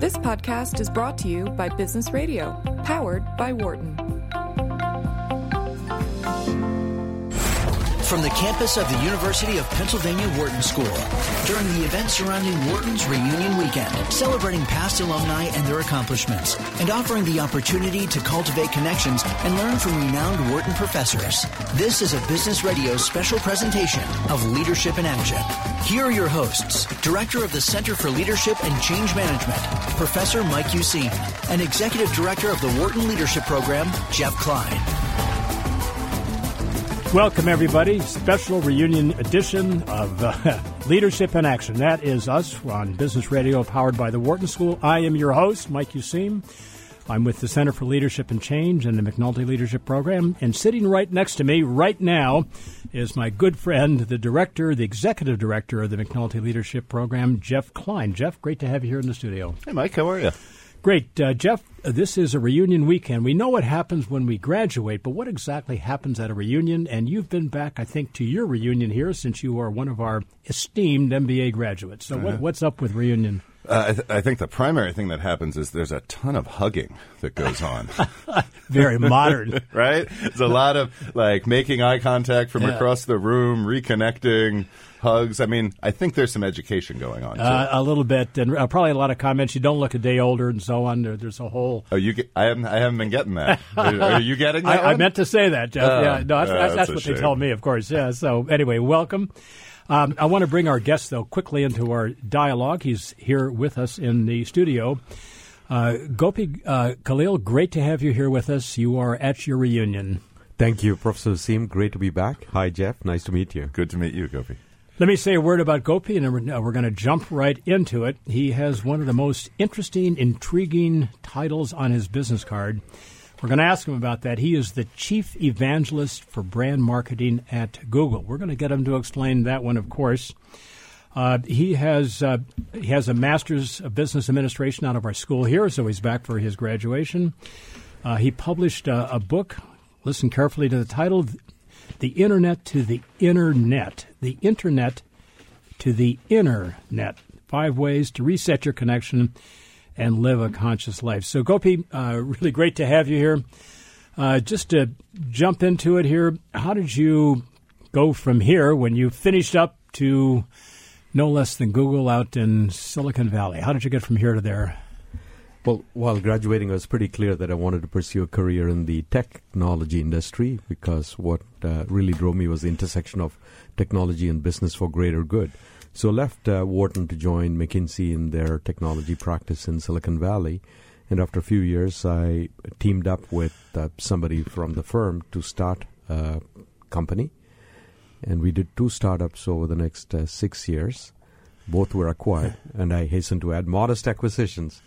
This podcast is brought to you by Business Radio, powered by Wharton. From the campus of the University of Pennsylvania Wharton School, during the event surrounding Wharton's reunion weekend, celebrating past alumni and their accomplishments, and offering the opportunity to cultivate connections and learn from renowned Wharton professors. This is a Business Radio special presentation of Leadership in Action. Here are your hosts, Director of the Center for Leadership and Change Management, Professor Mike Useem, and Executive Director of the Wharton Leadership Program, Jeff Klein. Welcome, everybody. Special reunion edition of uh, Leadership in Action. That is us on Business Radio, powered by the Wharton School. I am your host, Mike Useem. I'm with the Center for Leadership and Change and the McNulty Leadership Program. And sitting right next to me right now is my good friend, the director, the executive director of the McNulty Leadership Program, Jeff Klein. Jeff, great to have you here in the studio. Hey, Mike, how are you? Great. Uh, Jeff, uh, this is a reunion weekend. We know what happens when we graduate, but what exactly happens at a reunion? And you've been back, I think, to your reunion here since you are one of our esteemed MBA graduates. So, uh-huh. what, what's up with reunion? Uh, I, th- I, think the primary thing that happens is there's a ton of hugging that goes on. Very modern, right? There's a lot of like making eye contact from yeah. across the room, reconnecting hugs. I mean, I think there's some education going on. Uh, a little bit, and uh, probably a lot of comments. You don't look a day older, and so on. There, there's a whole. Oh, you? Get, I haven't. I haven't been getting that. are, are you getting that? I, I, meant to say that, Jeff. Uh, yeah, no, that's, that's, that's what shame. they tell me, of course. Yeah. So anyway, welcome. Um, I want to bring our guest though quickly into our dialogue. He's here with us in the studio. Uh, Gopi uh, Kallayil, great to have you here with us. You are at your reunion. Thank you, Professor Useem. Great to be back. Hi, Jeff. Nice to meet you. Good to meet you, Gopi. Let me say a word about Gopi, and we're, we're going to jump right into it. He has one of the most interesting, intriguing titles on his business card. We're going to ask him about that. He is the chief evangelist for brand marketing at Google. We're going to get him to explain that one, of course. Uh, he has uh, he has a master's of business administration out of our school here, so he's back for his graduation. Uh, he published a book. Listen carefully to the title: the internet to the internet. The internet to the inner net. Five ways to reset your connection and live a conscious life. So, Gopi, uh, really great to have you here. Uh, just to jump into it here, how did you go from here when you finished up to no less than Google out in Silicon Valley? How did you get from here to there? Well, while graduating, it was pretty clear that I wanted to pursue a career in the technology industry because what uh, really drove me was the intersection of technology and business for greater good. So I left uh, Wharton to join McKinsey in their technology practice in Silicon Valley. And after a few years, I teamed up with uh, somebody from the firm to start a company. And we did two startups over the next uh, six years. Both were acquired, and I hasten to add modest acquisitions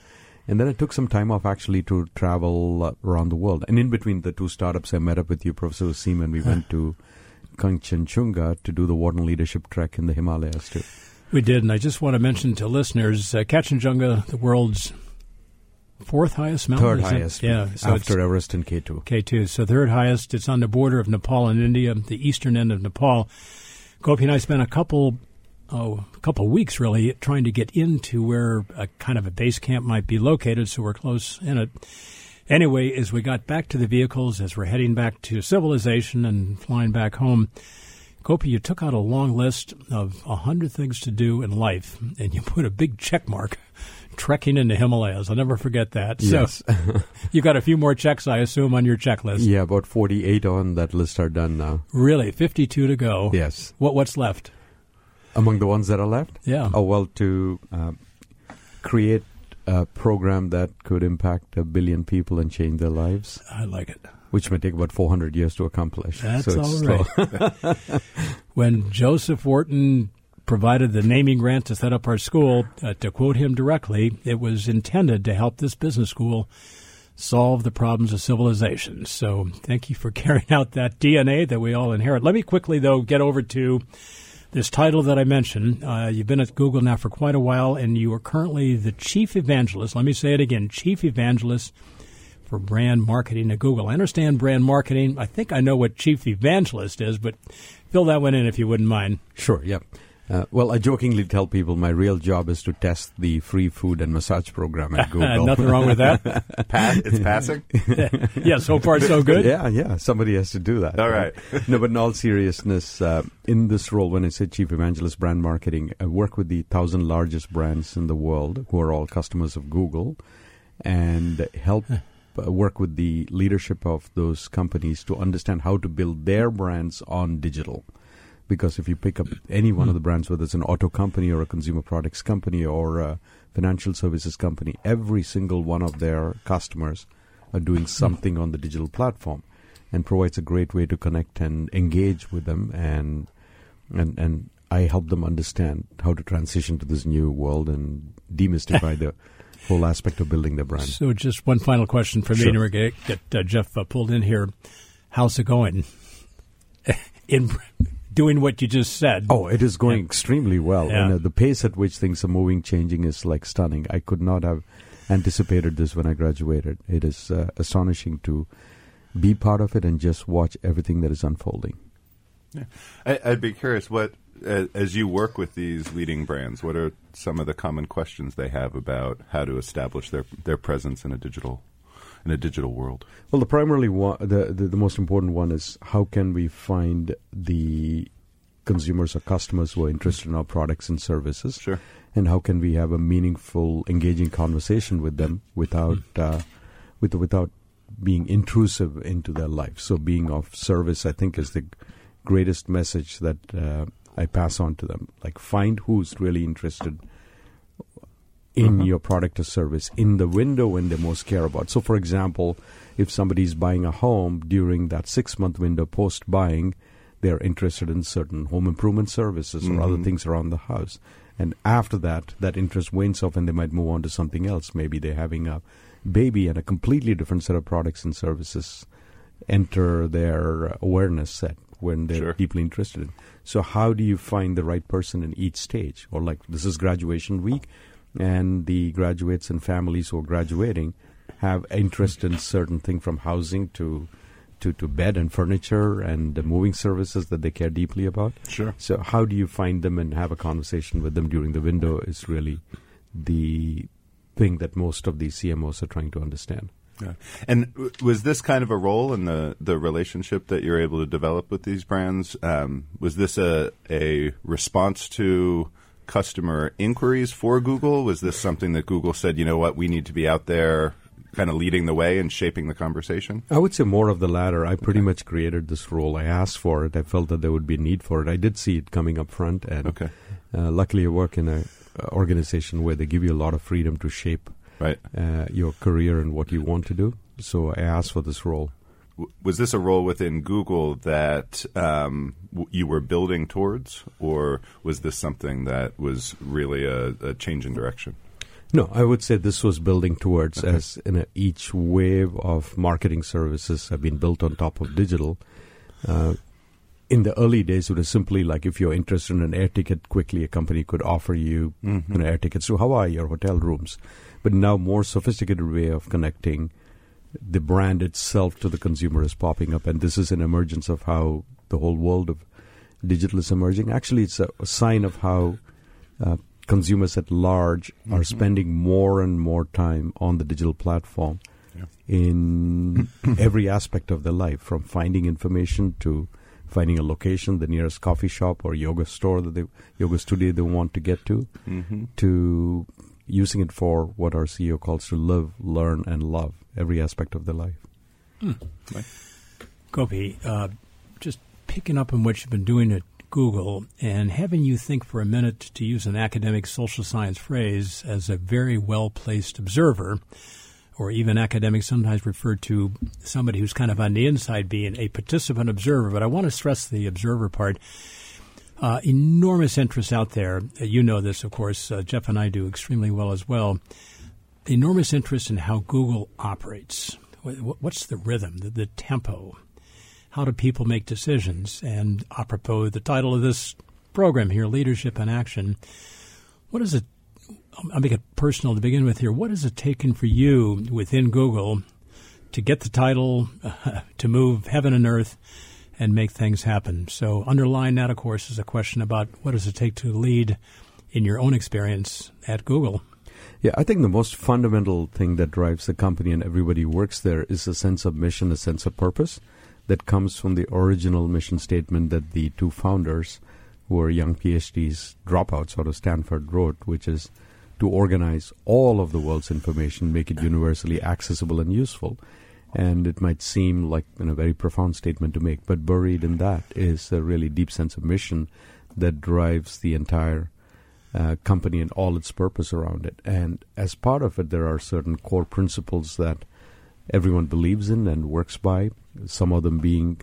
and then I took some time off actually to travel uh, around the world. And in between the two startups, I met up with you, Professor Useem, and we went to Kanchenjunga to do the Wharton Leadership Trek in the Himalayas too. We did, and I just want to mention to listeners, uh, Kanchenjunga, the world's fourth highest mountain. Third highest, yeah, so after Everest and K2. K2, so third highest. It's on the border of Nepal and India, the eastern end of Nepal. Gopi and I spent a couple oh, a couple weeks really trying to get into where a kind of a base camp might be located, so we're close in it. Anyway, as we got back to the vehicles, as we're heading back to civilization and flying back home, Gopi, you took out a long list of a hundred things to do in life, and you put a big check mark trekking in the Himalayas. I'll never forget that. Yes. So you got a few more checks, I assume, on your checklist. Yeah, about 48 on that list are done now. Really? 52 to go? Yes. What What's left? Among the ones that are left? Yeah. Oh, well, to uh, create a program that could impact a billion people and change their lives. I like it. Which may take about 400 years to accomplish. That's so all right. when Joseph Wharton provided the naming grant to set up our school, uh, to quote him directly, it was intended to help this business school solve the problems of civilization. So thank you for carrying out that DNA that we all inherit. Let me quickly, though, get over to this title that I mentioned. Uh, you've been at Google now for quite a while, and you are currently the chief evangelist. Let me say it again chief evangelist for brand marketing at Google. I understand brand marketing. I think I know what chief evangelist is, but fill that one in if you wouldn't mind. Sure, yeah. Uh, well, I jokingly tell people my real job is to test the free food and massage program at Google. Nothing wrong with that. Pass, it's passing. yeah, so far so good. yeah, yeah. Somebody has to do that. All right. no, but in all seriousness, uh, in this role, when I said chief evangelist brand marketing, I work with the thousand largest brands in the world who are all customers of Google, and help. Uh, work with the leadership of those companies to understand how to build their brands on digital because if you pick up any one of the brands, whether it's an auto company or a consumer products company or a financial services company, every single one of their customers are doing something on the digital platform and provides a great way to connect and engage with them and and and I help them understand how to transition to this new world and demystify the whole aspect of building their brand. So, just one final question for me, and we're going to get uh, Jeff uh, pulled in here. How's it going? in doing what you just said. Oh, it is going yeah. extremely well. Yeah. And uh, the pace at which things are moving, changing is like stunning. I could not have anticipated this when I graduated. It is uh, astonishing to be part of it and just watch everything that is unfolding. Yeah. I, would be curious what, as you work with these leading brands, what are some of the common questions they have about how to establish their their presence in a digital in a digital world? Well, the primarily one, the, the, the most important one is how can we find the consumers or customers who are interested in our products and services, sure. and how can we have a meaningful, engaging conversation with them without uh, with without being intrusive into their life. So, being of service, I think, is the greatest message that uh, I pass on to them. Like, find who's really interested in uh-huh. your product or service in the window when they most care about. So, for example, if somebody is buying a home during that six month window post buying, they're interested in certain home improvement services mm-hmm. or other mm-hmm. things around the house. And after that, that interest wanes off and they might move on to something else. Maybe they're having a baby and a completely different set of products and services enter their awareness set when they're sure. deeply interested in. So, how do you find the right person in each stage? Or, like, this is graduation week and the graduates and families who are graduating have interest in certain things from housing to to, to bed and furniture and the moving services that they care deeply about. Sure. So how do you find them and have a conversation with them during the window is really the thing that most of these CMOs are trying to understand. Yeah. And was this kind of a role in the, the relationship that you're able to develop with these brands? Um, was this a, a response to customer inquiries for Google? Was this something that Google said, you know what, we need to be out there kind of leading the way and shaping the conversation? I would say more of the latter. I pretty okay. much created this role. I asked for it. I felt that there would be a need for it. I did see it coming up front, and okay. uh, luckily, I work in an organization where they give you a lot of freedom to shape right. uh, your career and what you want to do. So I asked for this role was this a role within Google that um, w- you were building towards, or was this something that was really a, a change in direction? No, I would say this was building towards okay. as in a, each wave of marketing services have been built on top of digital. Uh, in the early days, it was simply like if you're interested in an air ticket, quickly a company could offer you mm-hmm. air tickets to Hawaii or hotel rooms. But now, more sophisticated way of connecting the brand itself to the consumer is popping up, and this is an emergence of how the whole world of digital is emerging. Actually, it's a, a sign of how uh, consumers at large mm-hmm. are spending more and more time on the digital platform yeah. in every aspect of their life, from finding information to finding a location, the nearest coffee shop or yoga store that they yoga studio they want to get to, mm-hmm. to using it for what our CEO calls to live, learn, and love every aspect of their life. Hmm. Gopi, uh, just picking up on what you've been doing at Google and having you think for a minute, to use an academic social science phrase, as a very well placed observer, or even academics sometimes refer to somebody who's kind of on the inside being a participant observer. But I want to stress the observer part. Uh, enormous interest out there. Uh, you know this, of course. Uh, Jeff and I do extremely well as well. Enormous interest in how Google operates. What's the rhythm, the, the tempo? How do people make decisions? And apropos the title of this program here, Leadership in Action, what is it? I'll make it personal to begin with here. What has it taken for you within Google to get the title, uh, to move heaven and earth, and make things happen. So, underlying that, of course, is a question about what does it take to lead in your own experience at Google. Yeah, I think the most fundamental thing that drives the company and everybody who works there is a sense of mission, a sense of purpose that comes from the original mission statement that the two founders, who are young PhDs dropouts out of Stanford, wrote, which is to organize all of the world's information, make it universally accessible and useful. And it might seem like you know, a very profound statement to make, but buried in that is a really deep sense of mission that drives the entire uh, company and all its purpose around it. And as part of it, there are certain core principles that everyone believes in and works by. Some of them being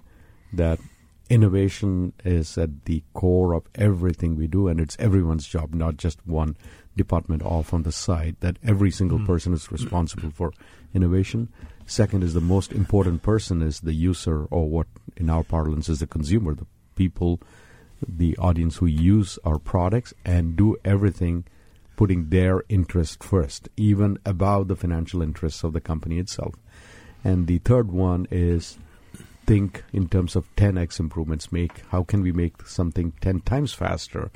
that innovation is at the core of everything we do, and it's everyone's job, not just one department off on the side. That every single mm-hmm. person is responsible for innovation. Second is the most important person is the user, or what in our parlance is the consumer, the people the audience who use our products and do everything putting their interest first, even above the financial interests of the company itself. And the third one is think in terms of 10x improvements. Make how can we make something 10 times faster,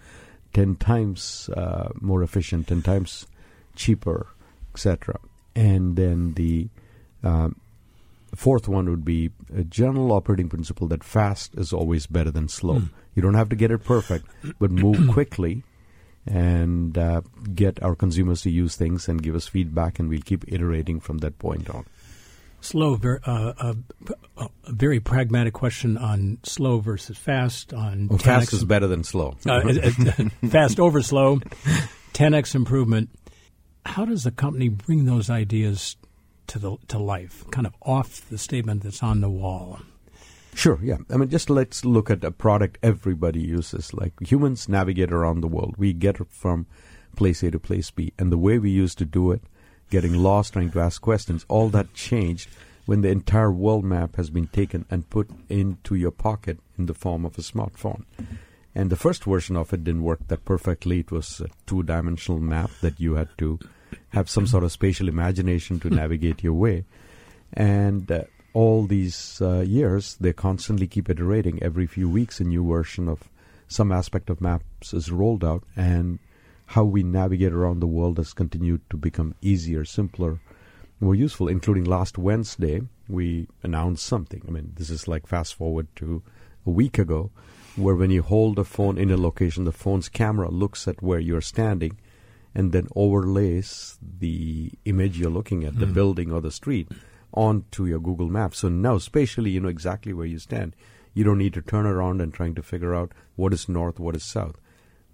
10 times uh, more efficient, 10 times cheaper, etc. And then the um, fourth one would be a general operating principle that fast is always better than slow. Mm. You don't have to get it perfect, but move quickly and uh, get our consumers to use things and give us feedback, and we'll keep iterating from that point on. Slow, uh, uh, a very pragmatic question on slow versus fast. On well, fast is better than slow. Uh, fast over slow, 10x improvement. How does the company bring those ideas to the to life, kind of off the statement that's on the wall? Sure, yeah. I mean, just let's look at a product everybody uses. Like humans navigate around the world. We get from place A to place B. And the way we used to do it, getting lost, trying to ask questions, all that changed when the entire world map has been taken and put into your pocket in the form of a smartphone. And the first version of it didn't work that perfectly. It was a two dimensional map that you had to have some sort of spatial imagination to navigate your way. And uh, all these uh, years, they constantly keep iterating. Every few weeks, a new version of some aspect of maps is rolled out, and how we navigate around the world has continued to become easier, simpler, more useful. Including last Wednesday, we announced something. I mean, this is like fast forward to a week ago, where when you hold a phone in a location, the phone's camera looks at where you're standing and then overlays the image you're looking at, mm. the hmm. building or the street onto your Google Maps. So now spatially you know exactly where you stand. You don't need to turn around and trying to figure out what is north, what is south.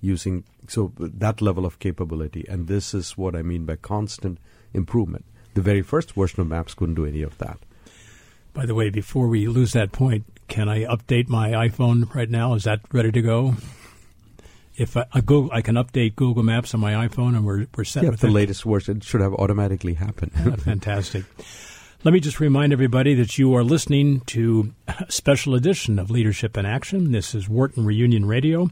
Using so that level of capability, and this is what I mean by constant improvement. The very first version of Maps couldn't do any of that. By the way, before we lose that point, can I update my iPhone right now? Is that ready to go? If I, I go, I can update Google Maps on my iPhone, and we're we're set yeah, with the it. latest version should have automatically happened. fantastic. Let me just remind everybody that you are listening to a special edition of Leadership in Action. This is Wharton Reunion Radio,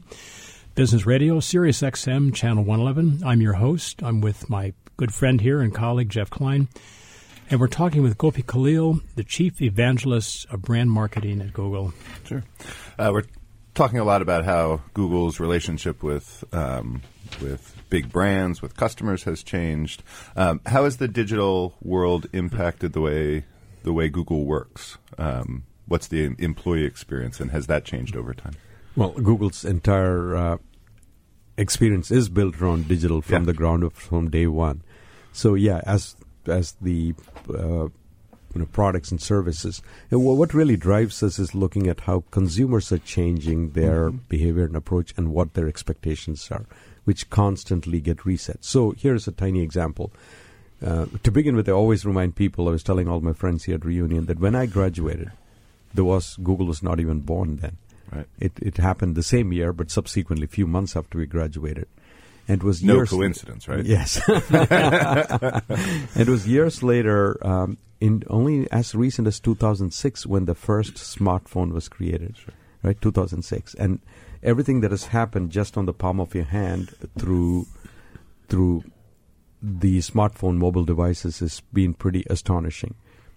Business Radio, Sirius XM, Channel 111. I'm your host. I'm with my good friend here and colleague, Jeff Klein. And we're talking with Gopi Kallayil, the Chief Evangelist of Brand Marketing at Google. Sure. Uh, we're talking a lot about how Google's relationship with um, with big brands, with customers has changed. Um, how has the digital world impacted the way the way Google works? Um, what's the employee experience, and has that changed over time? Well, Google's entire uh, experience is built around digital from yeah. the ground up from day one. So yeah, as as the uh, you know, products and services. And what really drives us is looking at how consumers are changing their mm-hmm. behavior and approach and what their expectations are which constantly get reset. So here's a tiny example. Uh, to begin with, I always remind people, I was telling all my friends here at Reunion, that when I graduated, there was Google was not even born then. Right. It, it happened the same year, but subsequently, a few months after we graduated. It was no years coincidence, right? Yes. it was years later, um, in only as recent as 2006, when the first smartphone was created. Sure. Right, 2006, and everything that has happened just on the palm of your hand through through the smartphone mobile devices has been pretty astonishing.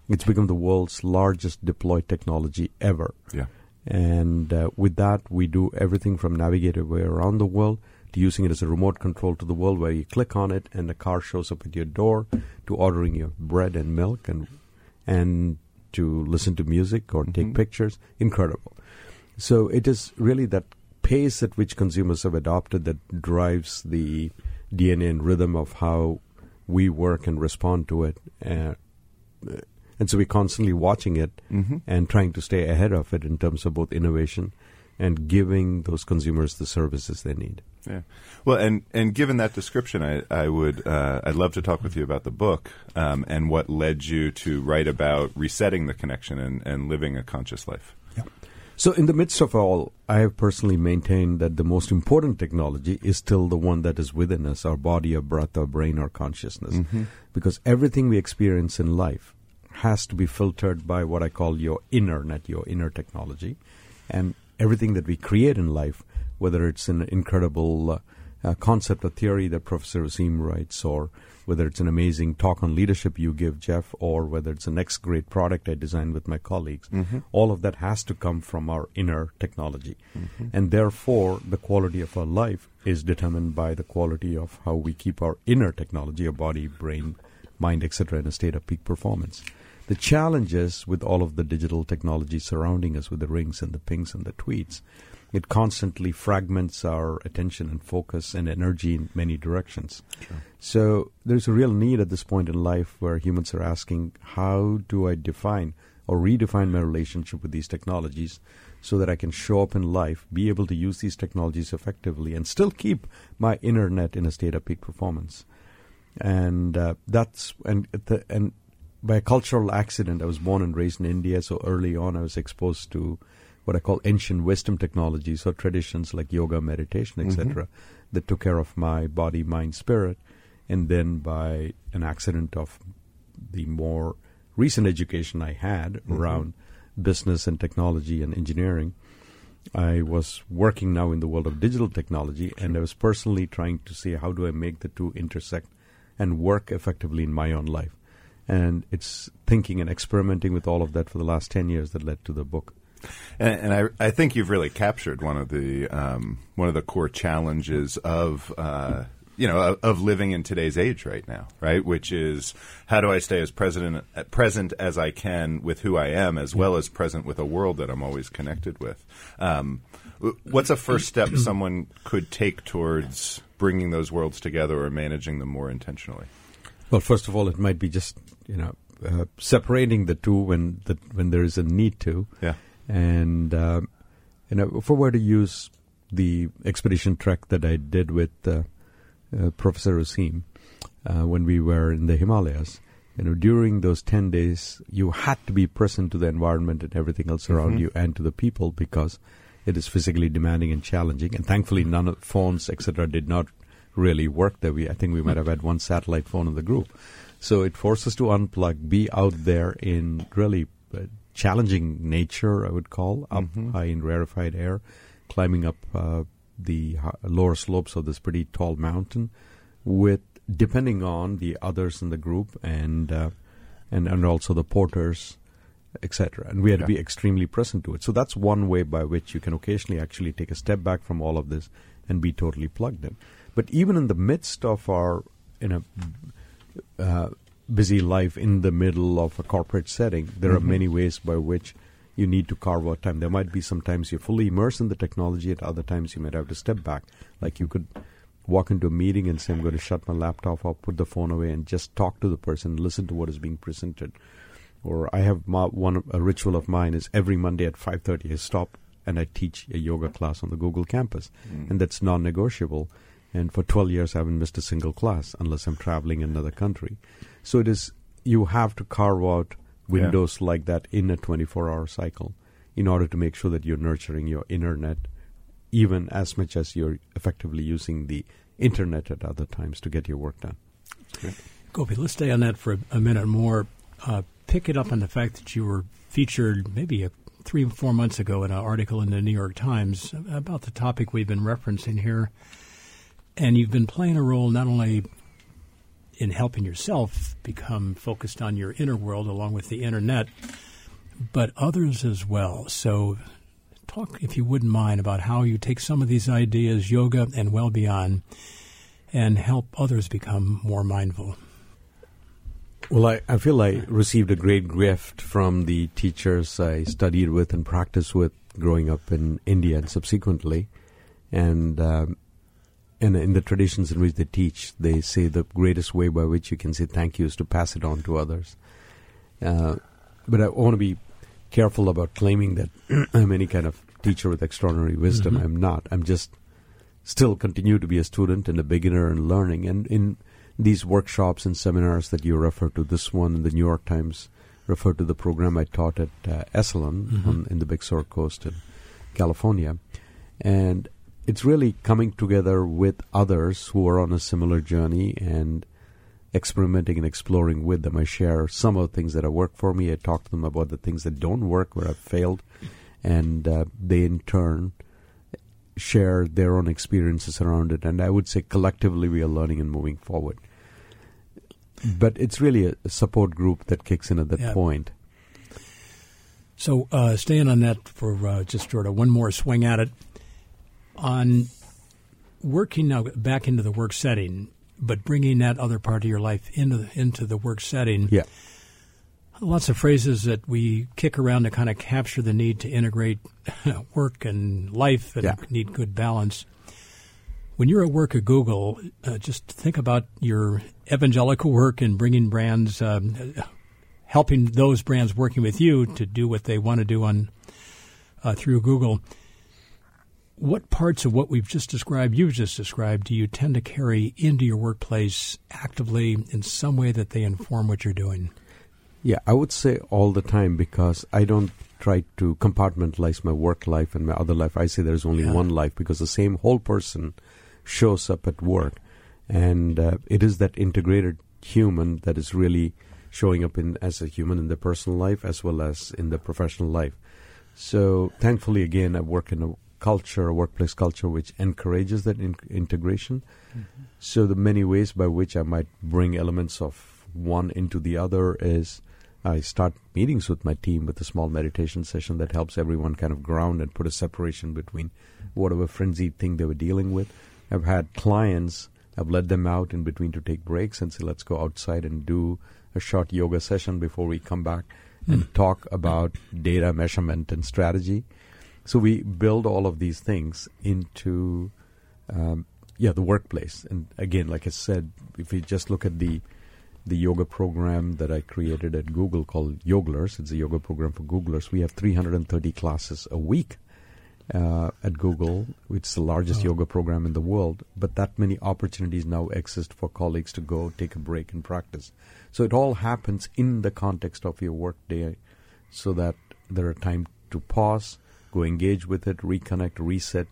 It's become the world's largest deployed technology ever. Yeah. And uh, with that, we do everything from navigating way around the world to using it as a remote control to the world where you click on it and the car shows up at your door to ordering your bread and milk and and to listen to music or take pictures. Incredible. So it is really that pace at which consumers have adopted that drives the DNA and rhythm of how we work and respond to it. Uh, and so we're constantly watching it and trying to stay ahead of it in terms of both innovation and giving those consumers the services they need. Yeah. Well, and and given that description, I I would uh, I'd love to talk with you about the book um, and what led you to write about resetting the connection and, and living a conscious life. Yeah. So, in the midst of all, I have personally maintained that the most important technology is still the one that is within us our body, our breath, our brain, our consciousness. Because everything we experience in life has to be filtered by what I call your inner net, your inner technology. And everything that we create in life, whether it's an incredible uh, uh, concept or theory that Professor Useem writes, or whether it's an amazing talk on leadership you give, Jeff, or whether it's the next great product I design with my colleagues, all of that has to come from our inner technology. And therefore, the quality of our life is determined by the quality of how we keep our inner technology, our body, brain, mind, etc., in a state of peak performance. The challenge is with all of the digital technology surrounding us, with the rings and the pings and the tweets, it constantly fragments our attention and focus and energy in many directions. So there's a real need at this point in life where humans are asking, how do I define or redefine my relationship with these technologies so that I can show up in life, be able to use these technologies effectively, and still keep my inner net in a state of peak performance? And uh, that's and the, and by a cultural accident, I was born and raised in India, so early on I was exposed to what I call ancient wisdom technologies or traditions like yoga, meditation, etc., mm-hmm. that took care of my body, mind, spirit. And then by an accident of the more recent education I had mm-hmm. around business and technology and engineering, I was working now in the world of digital technology, and I was personally trying to see how do I make the two intersect and work effectively in my own life. And it's thinking and experimenting with all of that for the last 10 years that led to the book. And, and I, I think you've really captured one of the um, one of the core challenges of uh, you know of, of living in today's age right now, right? Which is how do I stay as present present as I can with who I am, as well as present with a world that I'm always connected with. Um, what's a first step someone could take towards bringing those worlds together or managing them more intentionally? Well, first of all, it might be just you know uh, separating the two when the, when there is a need to. Yeah. And um, you know, if I were to use the expedition trek that I did with uh, uh, Professor Useem uh, when we were in the Himalayas, you know, during those ten days, you had to be present to the environment and everything else around you, and to the people because it is physically demanding and challenging. And thankfully, none of phones, etc., did not really work there. We, I think we might have had one satellite phone in the group. So it forced us to unplug, be out there in really uh, challenging nature, I would call, up high in rarefied air, climbing up uh, the lower slopes of this pretty tall mountain, with depending on the others in the group and uh, and and also the porters, etc. And we had to be extremely present to it. So that's one way by which you can occasionally actually take a step back from all of this and be totally plugged in. But even in the midst of our in a uh, busy life in the middle of a corporate setting, there are mm-hmm. many ways by which you need to carve out time. There might be sometimes you're fully immersed in the technology, at other times you might have to step back. Like you could walk into a meeting and say, I'm going to shut my laptop off, put the phone away, and just talk to the person, listen to what is being presented. Or I have my, one a ritual of mine is every Monday at 5:30 I stop and I teach a yoga class on the Google campus, mm. and that's non-negotiable. And for 12 years, I haven't missed a single class unless I'm traveling in another country. So it is you have to carve out windows like that in a 24-hour cycle in order to make sure that you're nurturing your inner net, even as much as you're effectively using the internet at other times to get your work done. Gopi, let's stay on that for a, a minute more. Uh, pick it up on the fact that you were featured maybe a, three or four months ago in an article in the New York Times about the topic we've been referencing here. And you've been playing a role not only in helping yourself become focused on your inner world along with the internet, but others as well. So talk, if you wouldn't mind, about how you take some of these ideas, yoga and well beyond, and help others become more mindful. Well, I, I feel I received a great gift from the teachers I studied with and practiced with growing up in India and subsequently. And um, and in the traditions in which they teach, they say the greatest way by which you can say thank you is to pass it on to others. Uh, but I want to be careful about claiming that I'm any kind of teacher with extraordinary wisdom. Mhm. I'm not. I'm just still continue to be a student and a beginner in learning. And in these workshops and seminars that you refer to, this one in the New York Times referred to the program I taught at uh, Esalen Mhm. on, in the Big Sur Coast in California. And it's really coming together with others who are on a similar journey and experimenting and exploring with them. I share some of the things that have worked for me. I talk to them about the things that don't work, where I've failed, and uh, they in turn share their own experiences around it. And I would say collectively we are learning and moving forward. But it's really a, a support group that kicks in at that Yeah. point. So, uh, staying on that for uh, just sort of one more swing at it, on working now back into the work setting, but bringing that other part of your life into the, into the work setting. Yeah. Lots of phrases that we kick around to kind of capture the need to integrate work and life and Yeah. need good balance. When you're at work at Google, uh, just think about your evangelical work and bringing brands, um, helping those brands working with you to do what they want to do on uh, through Google. What parts of what we've just described, you've just described, do you tend to carry into your workplace actively in some way that they inform what you're doing? Yeah, I would say all the time because I don't try to compartmentalize my work life and my other life. I say there's only Yeah. one life because the same whole person shows up at work. And uh, it is that integrated human that is really showing up in as a human in the personal life as well as in the professional life. So thankfully, again, I work in a culture, a workplace culture, which encourages that in- integration. Mm-hmm. So the many ways by which I might bring elements of one into the other is I start meetings with my team with a small meditation session that helps everyone kind of ground and put a separation between whatever frenzied thing they were dealing with. I've had clients, I've let them out in between to take breaks and say, let's go outside and do a short yoga session before we come back and hmm. talk about data measurement and strategy. So we build all of these things into, um, yeah, the workplace. And again, like I said, if we just look at the the yoga program that I created at Google called Yoglers, it's a yoga program for Googlers. We have 330 classes a week uh, at Google, which is the largest Oh. yoga program in the world. But that many opportunities now exist for colleagues to go take a break and practice. So it all happens in the context of your work day, so that there are time to pause, go engage with it, reconnect, reset,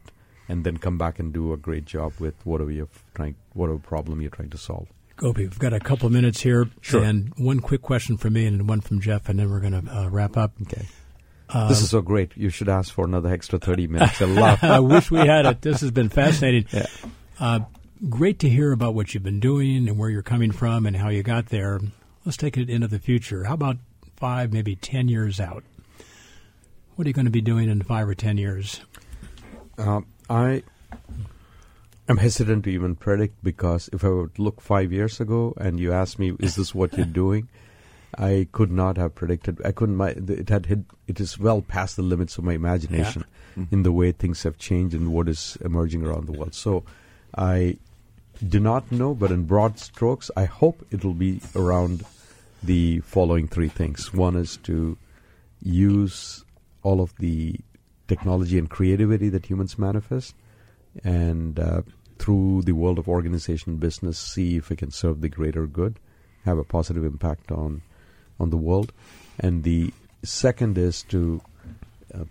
and then come back and do a great job with whatever you're trying, whatever problem you're trying to solve. Gopi, we've got a couple of minutes here, Sure. and one quick question from me and one from Jeff, and then we're going to uh, wrap up. Okay. Um, this is so great. You should ask for another extra 30 minutes. I love I wish we had it. This has been fascinating. Yeah. Uh, great to hear about what you've been doing and where you're coming from and how you got there. Let's take it into the future. How about five, maybe ten years out? What are you going to be doing in five or ten years? Um, I am hesitant to even predict because if I would look five years ago and you asked me, "Is this what you're doing?" I could not have predicted. I couldn't. My, it had hit. It is well past the limits of my imagination in the way things have changed and what is emerging around the world. So, I do not know, but in broad strokes, I hope it will be around the following three things. One is to use all of the technology and creativity that humans manifest, and uh, through the world of organization and business, see if we can serve the greater good, have a positive impact on on the world. And the second is to uh,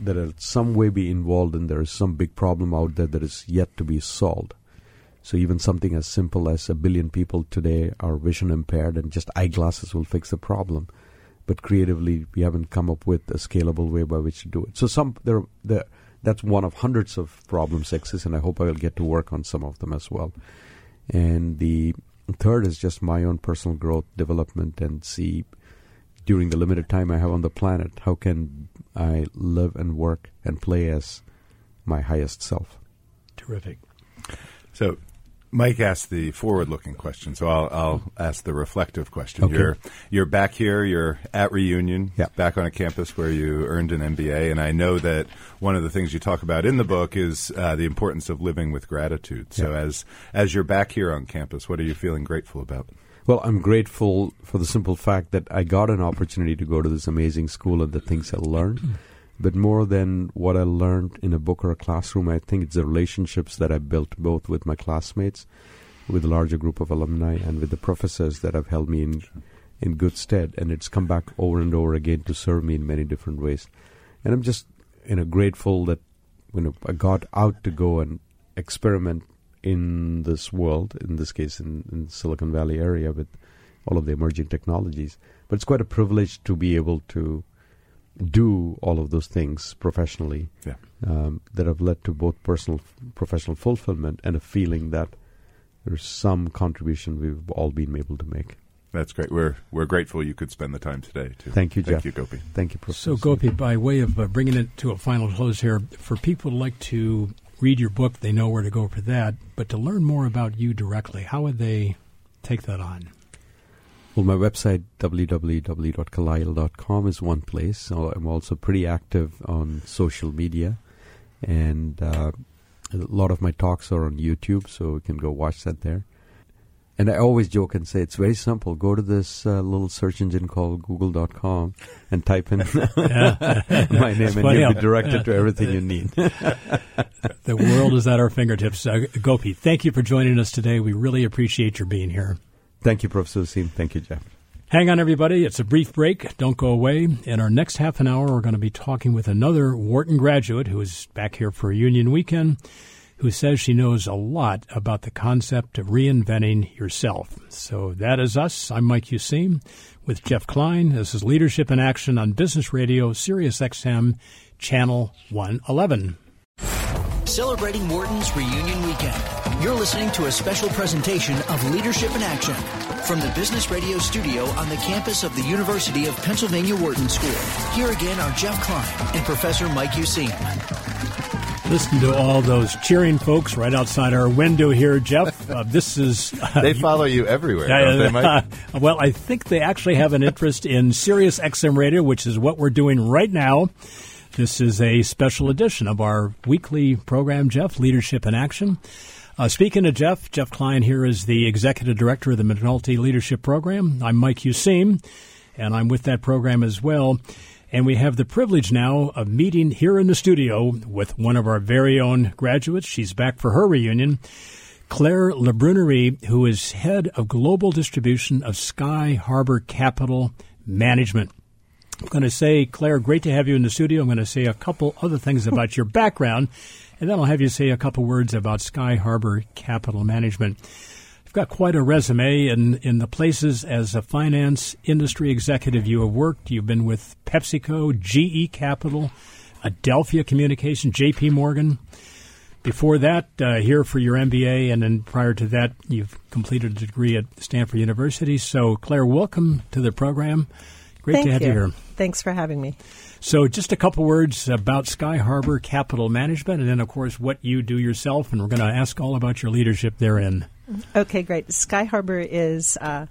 that in some way be involved and there is some big problem out there that is yet to be solved. So even something as simple as a billion people today are vision impaired, and just eyeglasses will fix the problem. But creatively, we haven't come up with a scalable way by which to do it. So some there, there that's one of hundreds of problems exist, and I hope I will get to work on some of them as well. And the third is just my own personal growth, development, and see during the limited time I have on the planet, how can I live and work and play as my highest self? Terrific. So, Mike asked the forward-looking question, so I'll, I'll ask the reflective question. Okay. You're you're back here. You're at Reunion, Yeah. back on a campus where you earned an MBA, and I know that one of the things you talk about in the book is uh, the importance of living with gratitude. So, Yeah. as as you're back here on campus, what are you feeling grateful about? Well, I'm grateful for the simple fact that I got an opportunity to go to this amazing school and the things I learned. But more than what I learned in a book or a classroom, I think it's the relationships that I built both with my classmates, with a larger group of alumni, and with the professors that have held me in in good stead. And it's come back over and over again to serve me in many different ways. And I'm just you know grateful that you know I got out to go and experiment in this world, in this case in, in Silicon Valley area with all of the emerging technologies. But it's quite a privilege to be able to do all of those things professionally Yeah. um, that have led to both personal, professional fulfillment and a feeling that there's some contribution we've all been able to make. That's great. We're we're grateful you could spend the time today. Too. Thank you, Thank Jeff. you, Gopi. Thank you, Professor. So, Gopi, by way of uh, bringing it to a final close here, for people who like to read your book, they know where to go for that. But to learn more about you directly, how would they take that on? Well, my website, www.kallayil.com, is one place. I'm also pretty active on social media. And uh, a lot of my talks are on YouTube, so you can go watch that there. And I always joke and say it's very simple. Go to this uh, little search engine called google.com and type in my name, and you'll be directed to everything you need. The world is at our fingertips. Uh, Gopi, thank you for joining us today. We really appreciate your being here. Thank you, Professor Useem. Thank you, Jeff. Hang on, everybody. It's a brief break. Don't go away. In our next half an hour, we're going to be talking with another Wharton graduate who is back here for Union Weekend, who says she knows a lot about the concept of reinventing yourself. So that is us. I'm Mike Useem with Jeff Klein. This is Leadership in Action on Business Radio, Sirius XM, Channel 111. Celebrating Wharton's Reunion Weekend. You're listening to a special presentation of Leadership in Action from the Business Radio studio on the campus of the University of Pennsylvania Wharton School. Here again are Jeff Klein and Professor Mike Useem. Listen to all those cheering folks right outside our window here, Jeff. Uh, this is. Uh, They follow you everywhere, Yeah, don't they, yeah. Mike? well, I think they actually have an interest in Sirius XM Radio, which is what we're doing right now. This is a special edition of our weekly program, Jeff, Leadership in Action. Uh, speaking of Jeff, Jeff Klein here is the executive director of the McNulty Leadership Program. I'm Mike Useem, and I'm with that program as well. And we have the privilege now of meeting here in the studio with one of our very own graduates. She's back for her reunion. Claire Lebrunerie, who is head of global distribution of Sky Harbor Capital Management. I'm going to say, Claire, great to have you in the studio. I'm going to say a couple other things about your background, and then I'll have you say a couple words about Sky Harbor Capital Management. You've got quite a resume in, in the places as a finance industry executive you have worked. You've been with PepsiCo, GE Capital, Adelphia Communication, JP Morgan. Before that, uh, here for your MBA, and then prior to that, you've completed a degree at Stanford University. So, Claire, welcome to the program. Great Thank to have you. you. here. Thanks for having me. So, just a couple words about Sky Harbor Capital Management, and then, of course, what you do yourself, and we're going to ask all about your leadership therein. Okay, great. Sky Harbor is uh,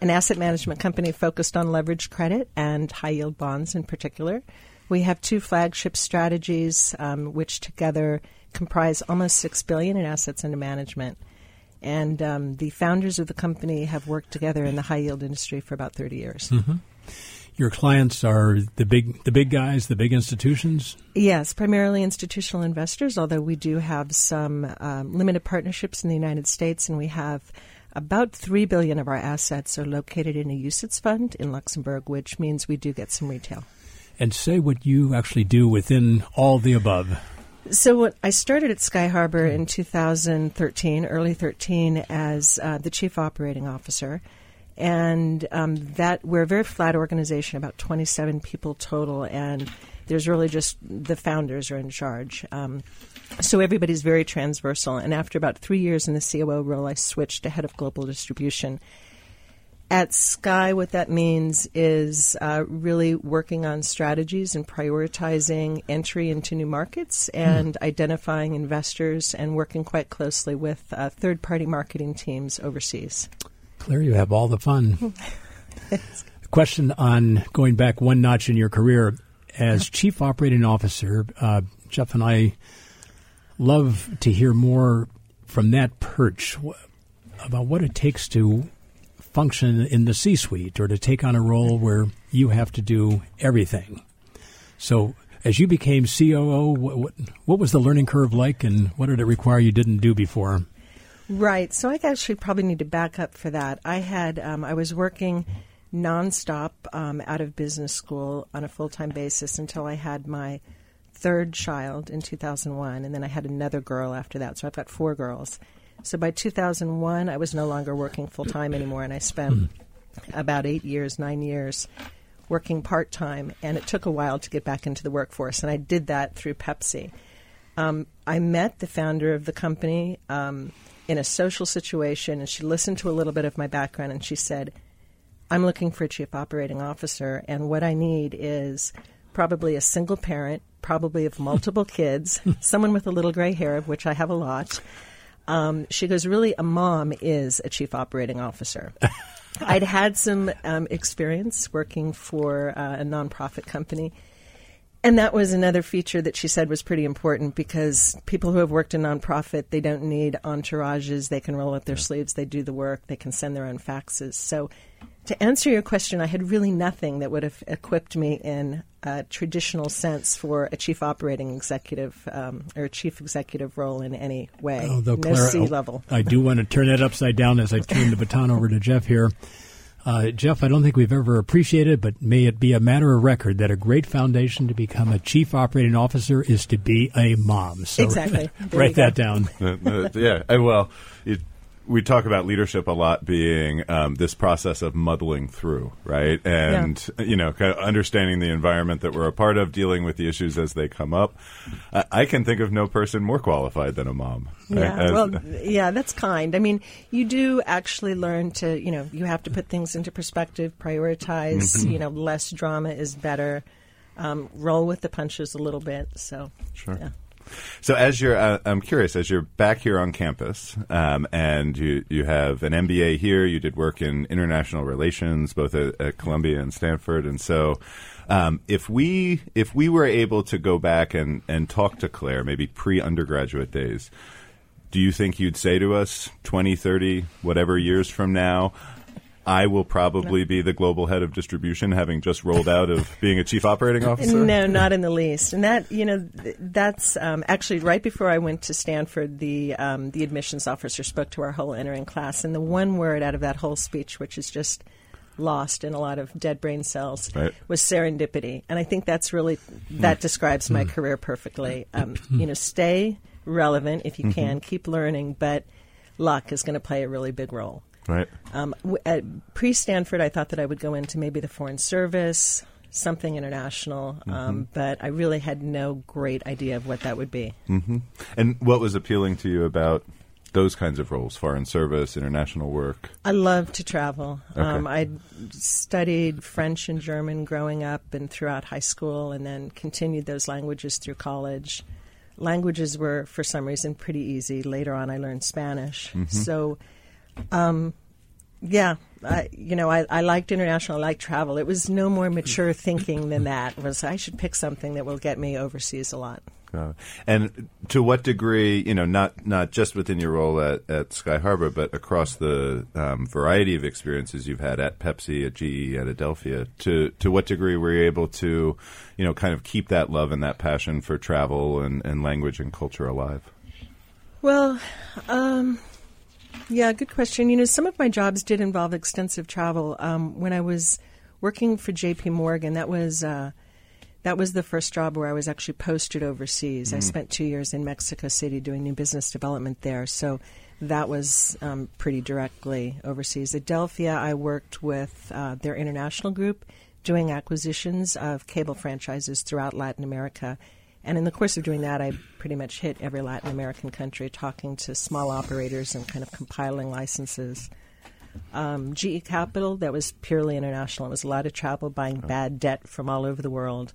an asset management company focused on leveraged credit and high yield bonds in particular. We have two flagship strategies, um, which together comprise almost six billion in assets under management. And um, the founders of the company have worked together in the high yield industry for about thirty years. Your clients are the big, the big guys, the big institutions. Yes, primarily institutional investors, although we do have some um, limited partnerships in the United States, and we have about three billion of our assets are located in a UCITS fund in Luxembourg, which means we do get some retail. And say what you actually do within all the above. So what, I started at Sky Harbor in 2013, early 13, as uh, the chief operating officer. And um, that we're a very flat organization, about 27 people total, and there's really just the founders are in charge. Um, so everybody's very transversal. And after about three years in the COO role, I switched to head of global distribution. At Sky, what that means is uh, really working on strategies and prioritizing entry into new markets and identifying investors and working quite closely with uh, third party marketing teams overseas. Claire, you have all the fun. Question on going back one notch in your career as chief operating officer. Uh, Jeff and I love to hear more from that perch about what it takes to function in the C suite or to take on a role where you have to do everything. So, as you became COO, what, what, what was the learning curve like and what did it require you didn't do before? Right. So I actually probably need to back up for that. I had um, I was working nonstop um, out of business school on a full time basis until I had my third child in 2001, and then I had another girl after that. So I've got four girls. So by 2001, I was no longer working full time anymore, and I spent about eight years, nine years working part time, and it took a while to get back into the workforce, and I did that through Pepsi. Um, I met the founder of the company um, in a social situation, and she listened to a little bit of my background, and she said, I'm looking for a chief operating officer, and what I need is probably a single parent, probably of multiple kids, someone with a little gray hair, of which I have a lot. Um, she goes, Really, a mom is a chief operating officer. I'd had some um, experience working for uh, a nonprofit company. And that was another feature that she said was pretty important because people who have worked in nonprofit, they don't need entourages. They can roll up their sleeves. They do the work. They can send their own faxes. So, to answer your question, I had really nothing that would have equipped me in a traditional sense for a chief operating executive um, or a chief executive role in any way. Although no Claire, C level. I do want to turn that upside down as I turn the baton over to Jeff here. Uh, Jeff, I don't think we've ever appreciated, but may it be a matter of record that a great foundation to become a chief operating officer is to be a mom. So Exactly. Write that down. Uh, uh, yeah. uh, Well, it, we talk about leadership a lot being um, this process of muddling through, right? And you know, kind of understanding the environment that we're a part of, dealing with the issues as they come up. I, I can think of no person more qualified than a mom. right? Yeah, As- well, yeah, that's kind. I mean, you do actually learn to, you know, you have to put things into perspective, prioritize. Mm-hmm. You know, less drama is better. Um, roll with the punches a little bit. So, Sure. yeah. So, as you're, uh, I'm curious, as you're back here on campus, um, and you you have an MBA here, you did work in international relations, both at, at Columbia and Stanford, and so. Um, if we if we were able to go back and, and talk to Claire, maybe pre undergraduate days, do you think you'd say to us 20, 30, whatever years from now, I will probably be the global head of distribution, having just rolled out of being a chief operating officer? No, not in the least. And that, you know, th- that's um, actually right before I went to Stanford. The um, the admissions officer spoke to our whole entering class, and the one word out of that whole speech, which is just lost in a lot of dead brain cells, Right. was serendipity. And I think that's really that describes my career perfectly. Um, you know, stay relevant if you can, keep learning, but luck is going to play a really big role. Right. Um, w- at pre Stanford, I thought that I would go into maybe the Foreign Service, something international, um, but I really had no great idea of what that would be. And what was appealing to you about those kinds of roles, foreign service, international work? I love to travel. Okay. Um, I studied French and German growing up and throughout high school, and then continued those languages through college. Languages were, for some reason, pretty easy. Later on, I learned Spanish. So, um, yeah, I, you know, I, I liked international. I liked travel. It was no more mature thinking than that. It was I should pick something that will get me overseas a lot. Uh, and to what degree, you know, not not just within your role at, at Sky Harbor, but across the um, variety of experiences you've had at Pepsi, at GE, at Adelphia, to to what degree were you able to, you know, kind of keep that love and that passion for travel and, and language and culture alive? Well, um, yeah, good question. You know, some of my jobs did involve extensive travel. Um, when I was working for J.P. Morgan, that was uh, that was the first job where I was actually posted overseas. I spent two years in Mexico City doing new business development there, so that was um, pretty directly overseas. Adelphia, I worked with uh, their international group doing acquisitions of cable franchises throughout Latin America. And in the course of doing that, I pretty much hit every Latin American country, talking to small operators and kind of compiling licenses. Um, GE Capital, that was purely international. It was a lot of travel, buying bad debt from all over the world.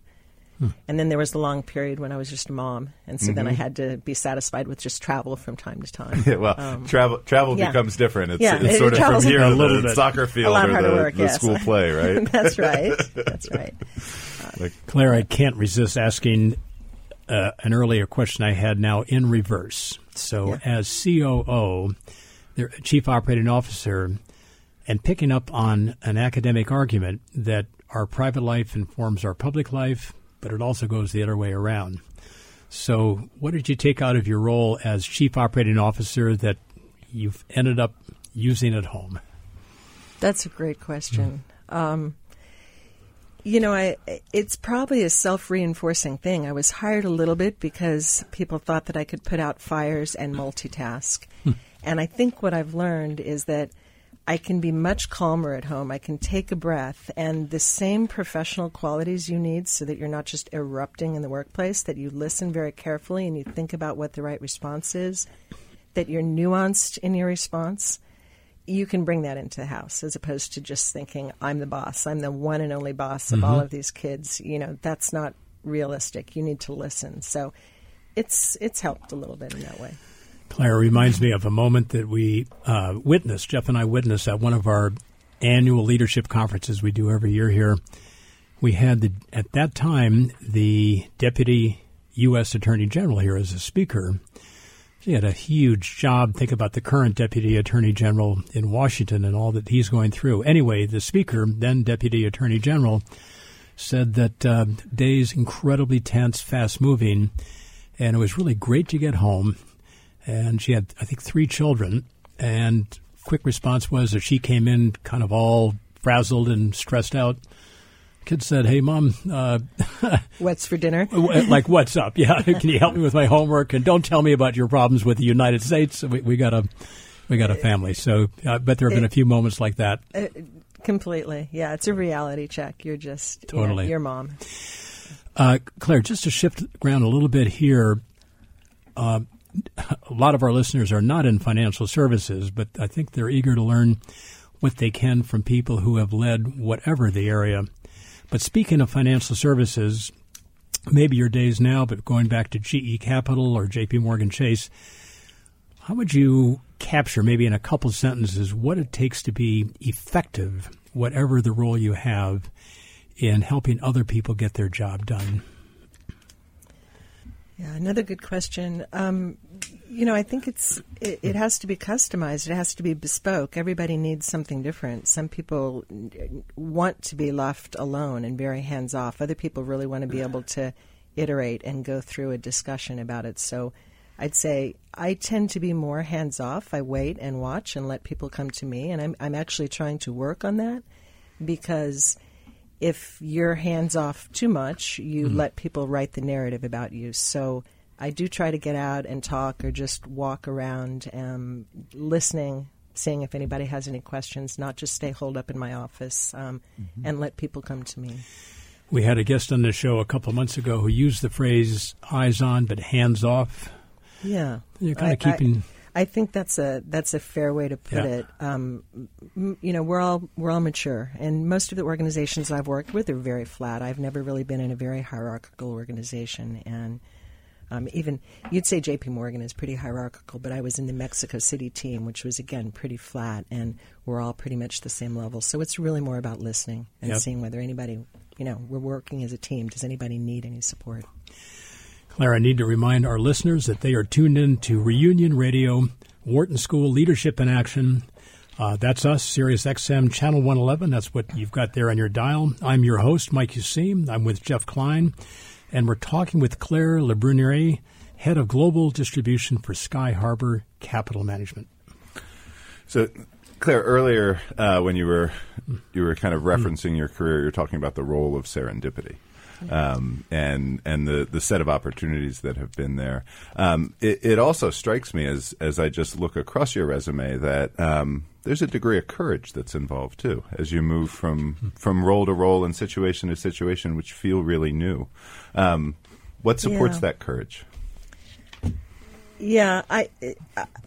And then there was the long period when I was just a mom, and so then I had to be satisfied with just travel from time to time. Yeah, well, travel travel Um, yeah. becomes different. It's, Yeah, it's it sort of from here a to little the bit. soccer field lot or harder the, work, the yes. school play, right? That's right. That's right. Claire, I can't resist asking uh, an earlier question I had now in reverse. So, Yeah. as COO, the Chief Operating Officer, and picking up on an academic argument that our private life informs our public life, but it also goes the other way around. So, what did you take out of your role as Chief Operating Officer that you've ended up using at home? That's a great question. Um, you know, I it's probably a self-reinforcing thing. I was hired a little bit because people thought that I could put out fires and multitask. Hmm. and I think what I've learned is that I can be much calmer at home. I can take a breath and the same professional qualities you need so that you're not just erupting in the workplace, that you listen very carefully and you think about what the right response is, that you're nuanced in your response you can bring that into the house as opposed to just thinking I'm the boss. I'm the one and only boss of all of these kids. You know, that's not realistic. You need to listen. So it's it's helped a little bit in that way. Claire reminds me of a moment that we uh, witnessed, Jeff and I witnessed at one of our annual leadership conferences we do every year here. We had, the, at that time, the Deputy U.S. Attorney General here as a speaker. He had a huge job. Think about the current Deputy Attorney General in Washington and all that he's going through. Anyway, the speaker, then Deputy Attorney General, said that uh, day's incredibly tense, fast moving, and it was really great to get home. And she had, I think, three children. And quick response was that she came in kind of all frazzled and stressed out. Kid said, "Hey, mom, uh, What's for dinner? like, what's up? Yeah, can you help me with my homework? And don't tell me about your problems with the United States. We, we got a, we got a family. So, I bet there have been a few moments like that. Completely. Yeah, it's a reality check. You're just Totally. your mom. Uh, Claire, just to shift ground a little bit here, uh, a lot of our listeners are not in financial services, but I think they're eager to learn what they can from people who have led whatever the area. But speaking of financial services, maybe your days now, but going back to GE Capital or JP Morgan Chase, how would you capture, maybe in a couple sentences, what it takes to be effective, whatever the role you have, in helping other people get their job done? Yeah, another good question. Um, you know, I think it's it, it has to be customized. It has to be bespoke. Everybody needs something different. Some people want to be left alone and very hands off. Other people really want to be able to iterate and go through a discussion about it. So, I'd say I tend to be more hands off. I wait and watch and let people come to me, and I'm I'm actually trying to work on that because if you're hands off too much, you let people write the narrative about you. So I do try to get out and talk or just walk around, um, listening, seeing if anybody has any questions, not just stay holed up in my office um, and let people come to me. We had a guest on the show a couple of months ago who used the phrase "eyes on but hands off." Yeah, You're kind I- of keeping. I think that's a that's a fair way to put Yeah. it. Um, m- you know, we're all we're all mature, and most of the organizations I've worked with are very flat. I've never really been in a very hierarchical organization, and um, even you'd say J.P. Morgan is pretty hierarchical, but I was in the Mexico City team, which was again pretty flat, and we're all pretty much the same level. So it's really more about listening and Yep. seeing whether anybody, you know, we're working as a team. Does anybody need any support? Claire, I need to remind our listeners that they are tuned in to Reunion Radio, Wharton School Leadership in Action. Uh, that's us, Sirius XM Channel 111. That's what you've got there on your dial. I'm your host, Mike Useem. I'm with Jeff Klein, and we're talking with Claire Lebruniere, Head of Global Distribution for Sky Harbor Capital Management. So, Claire, earlier uh, when you were you were kind of referencing your career, you're talking about the role of serendipity. Um, and and the, the set of opportunities that have been there. Um, it, it also strikes me as as I just look across your resume that um, there's a degree of courage that's involved too as you move from from role to role and situation to situation, which feel really new. Um, what supports Yeah. that courage? Yeah, I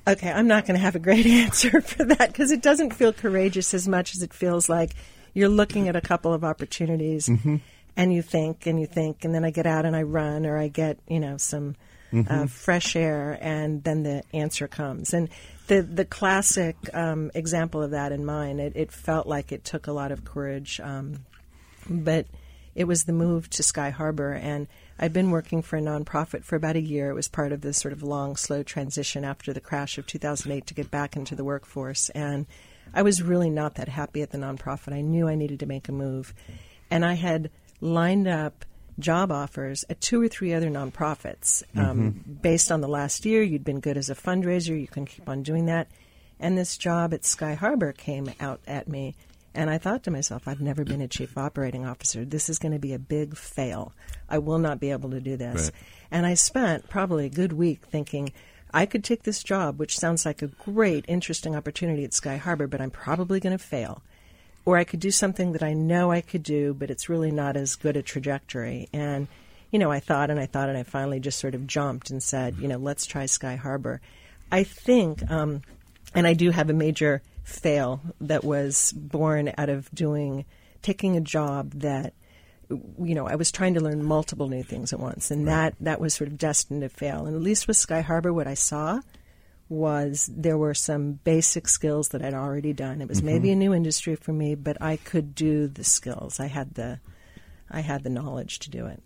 okay. I'm not going to have a great answer for that because it doesn't feel courageous as much as it feels like you're looking at a couple of opportunities, Mm-hmm. And you think and you think, and then I get out and I run, or I get you know some Mm-hmm. uh, fresh air, and then the answer comes. And the the classic um, example of that in mine, it, it felt like it took a lot of courage, um, but it was the move to Sky Harbor and. I'd been working for a nonprofit for about a year. It was part of this sort of long, slow transition after the crash of 2008 to get back into the workforce. And I was really not that happy at the nonprofit. I knew I needed to make a move. And I had lined up job offers at two or three other nonprofits. Um, based on the last year, you'd been good as a fundraiser, you can keep on doing that. And this job at Sky Harbor came out at me. And I thought to myself, I've never been a chief operating officer. This is going to be a big fail. I will not be able to do this. Right. And I spent probably a good week thinking, I could take this job, which sounds like a great, interesting opportunity at Sky Harbor, but I'm probably going to fail. Or I could do something that I know I could do, but it's really not as good a trajectory. And, you know, I thought and I thought, and I finally just sort of jumped and said, you know, let's try Sky Harbor. I think, um, and I do have a major fail that was born out of doing, taking a job that you know, I was trying to learn multiple new things at once, and that that was sort of destined to fail. And at least with Sky Harbor, what I saw was there were some basic skills that I'd already done. It was maybe a new industry for me, but I could do the skills. I had the I had the knowledge to do it.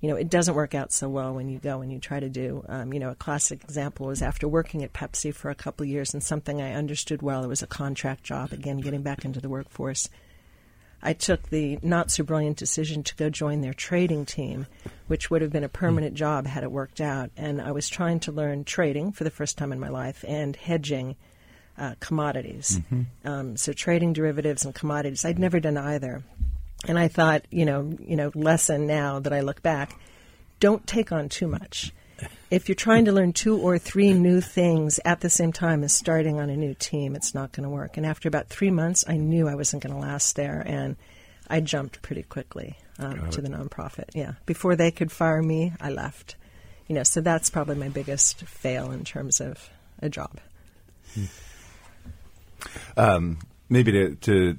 You know, it doesn't work out so well when you go and you try to do. Um, you know, a classic example was after working at Pepsi for a couple of years and something I understood well. It was a contract job. Again, getting back into the workforce. I took the not so brilliant decision to go join their trading team, which would have been a permanent job had it worked out. And I was trying to learn trading for the first time in my life and hedging uh, commodities. Um, so trading derivatives and commodities. I'd never done either. And I thought, you know, you know, lesson now that I look back, don't take on too much. If you're trying to learn two or three new things at the same time as starting on a new team, it's not going to work. And after about three months, I knew I wasn't going to last there, and I jumped pretty quickly um, to the nonprofit. Yeah, before they could fire me, I left. You know, so that's probably my biggest fail in terms of a job. maybe to, to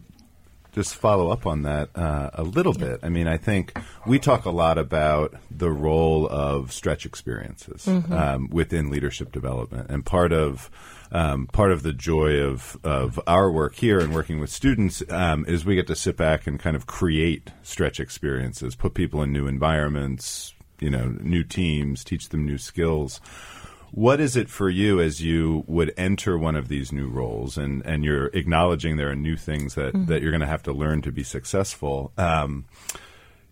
just follow up on that uh, a little bit. I mean, I think we talk a lot about the role of stretch experiences um, within leadership development, and part of um, part of the joy of of our work here and working with students um, is we get to sit back and kind of create stretch experiences, put people in new environments, you know, new teams, teach them new skills. What is it for you as you would enter one of these new roles and, and you're acknowledging there are new things that, that you're going to have to learn to be successful? Um,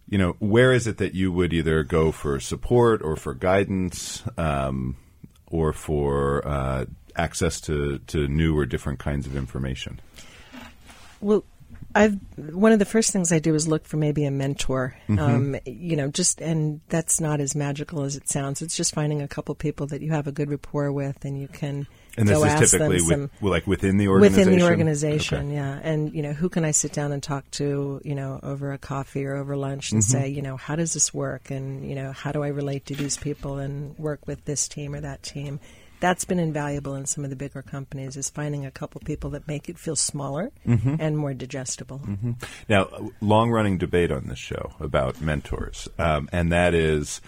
you know, where is it that you would either go for support or for guidance um, or for uh, access to, to new or different kinds of information? Well, I've one of the first things I do is look for maybe a mentor. Mm-hmm. Um, you know, just and that's not as magical as it sounds. It's just finding a couple people that you have a good rapport with, and you can And this go is ask typically them with, some like within the organization. within the organization. Okay. Yeah, and you know, who can I sit down and talk to? You know, over a coffee or over lunch, and Mm-hmm. say, you know, how does this work? And you know, how do I relate to these people and work with this team or that team? That's been invaluable in some of the bigger companies. Is finding a couple people that make it feel smaller Mm-hmm. and more digestible. Now, long running debate on this show about mentors, um, and that is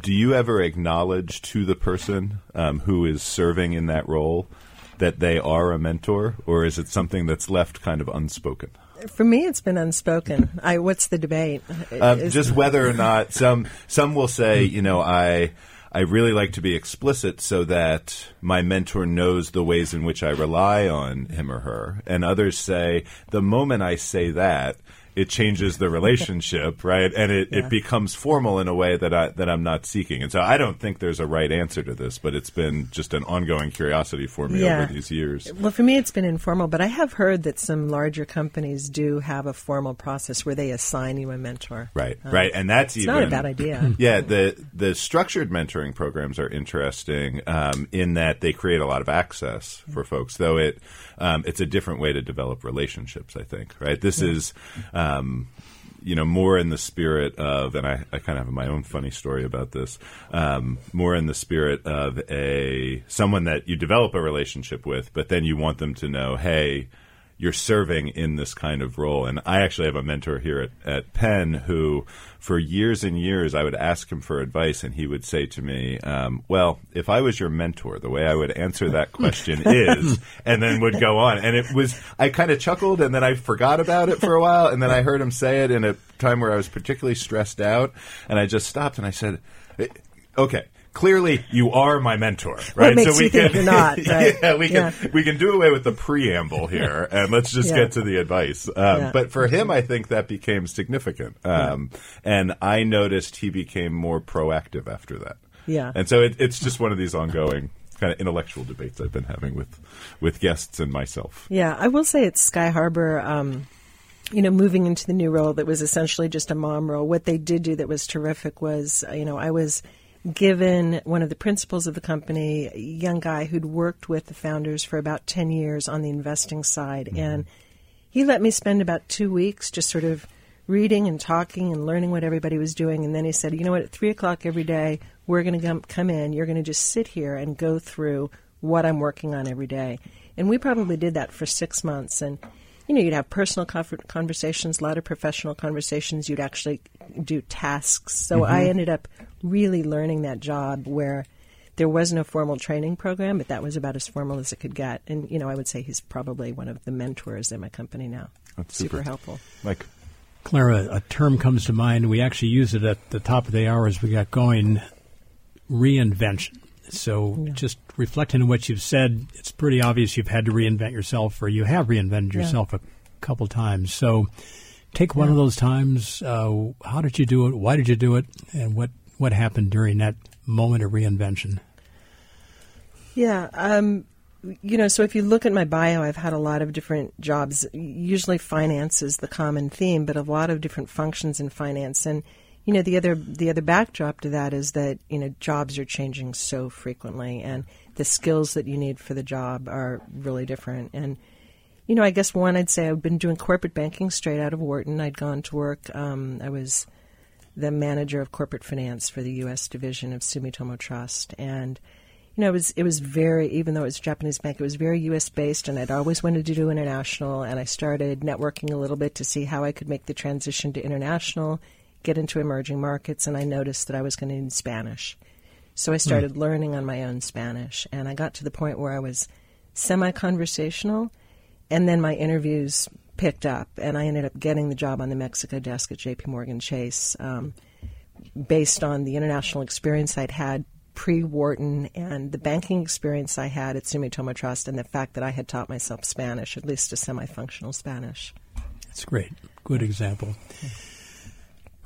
do you ever acknowledge to the person um, who is serving in that role that they are a mentor, or is it something that's left kind of unspoken? For me, it's been unspoken. I what's the debate? Um, just whether or not some some will say, you know, I I really like to be explicit so that my mentor knows the ways in which I rely on him or her, and others say the moment I say that. It changes the relationship, right? And it, Yeah. it becomes formal in a way that I that I'm not seeking. And so I don't think there's a right answer to this, but it's been just an ongoing curiosity for me Yeah. over these years. Well, for me, it's been informal, but I have heard that some larger companies do have a formal process where they assign you a mentor. Right, Uh, right, and that's It's even not a bad idea. Yeah, the the structured mentoring programs are interesting um, in that they create a lot of access for folks. Though it um, it's a different way to develop relationships. I think right. This is. Um, you know, more in the spirit of, and I, I kind of have my own funny story about this, um, more in the spirit of a someone that you develop a relationship with, but then you want them to know, hey, you're serving in this kind of role. And I actually have a mentor here at, at Penn who, for years and years, I would ask him for advice, and he would say to me, um, "Well, if I was your mentor, the way I would answer that question is," and then would go on. And it was I kind of chuckled, and then I forgot about it for a while, and then I heard him say it in a time where I was particularly stressed out, and I just stopped and I said, "Okay." Clearly you are my mentor, right? so we can, you're not. Right? yeah, we can yeah. we can do away with the preamble here, and let's just yeah. get to the advice. Um, yeah. But for him, I think that became significant, um, and I noticed he became more proactive after that. Yeah, and so it, it's just one of these ongoing kind of intellectual debates I've been having with with guests and myself. Yeah, I will say it's Sky Harbor. Um, you know, moving into the new role that was essentially just a mom role, what they did do that was terrific was, you know, I was given one of the principals of the company, a young guy who'd worked with the founders for about 10 years on the investing side. Mm-hmm. And he let me spend about two weeks just sort of reading and talking and learning what everybody was doing. And then he said, you know what, at 3 o'clock every day, we're going to come in. You're going to just sit here and go through what I'm working on every day. And we probably did that for six months. And you know, you'd have personal conversations, a lot of professional conversations. You'd actually do tasks. So mm-hmm. I ended up really learning that job where there was no formal training program, but that was about as formal as it could get. And, you know, I would say he's probably one of the mentors in my company now. That's super, super helpful. Mike. Clara, a term comes to mind. We actually use it at the top of the hour as we got going reinvention. So, yeah. just reflecting on what you've said, it's pretty obvious you've had to reinvent yourself, or you have reinvented yourself yeah. a couple times. So, take one yeah. of those times. Uh, how did you do it? Why did you do it? And what what happened during that moment of reinvention? Yeah, um, you know, so if you look at my bio, I've had a lot of different jobs. Usually, finance is the common theme, but a lot of different functions in finance. And you know, the other the other backdrop to that is that you know jobs are changing so frequently, and the skills that you need for the job are really different. And you know, I guess one I'd say I've been doing corporate banking straight out of Wharton. I'd gone to work. Um, I was the manager of corporate finance for the U.S. division of Sumitomo Trust, and you know, it was it was very even though it was a Japanese bank, it was very U.S. based, and I'd always wanted to do international. And I started networking a little bit to see how I could make the transition to international, get into emerging markets, and I noticed that I was going to need Spanish. So I started mm. learning on my own Spanish, and I got to the point where I was semi-conversational, and then my interviews picked up, and I ended up getting the job on the Mexico desk at J.P. Morgan Chase, um, based on the international experience I'd had pre-Wharton and the banking experience I had at Sumitomo Trust, and the fact that I had taught myself Spanish, at least a semi-functional Spanish. That's great. Good example.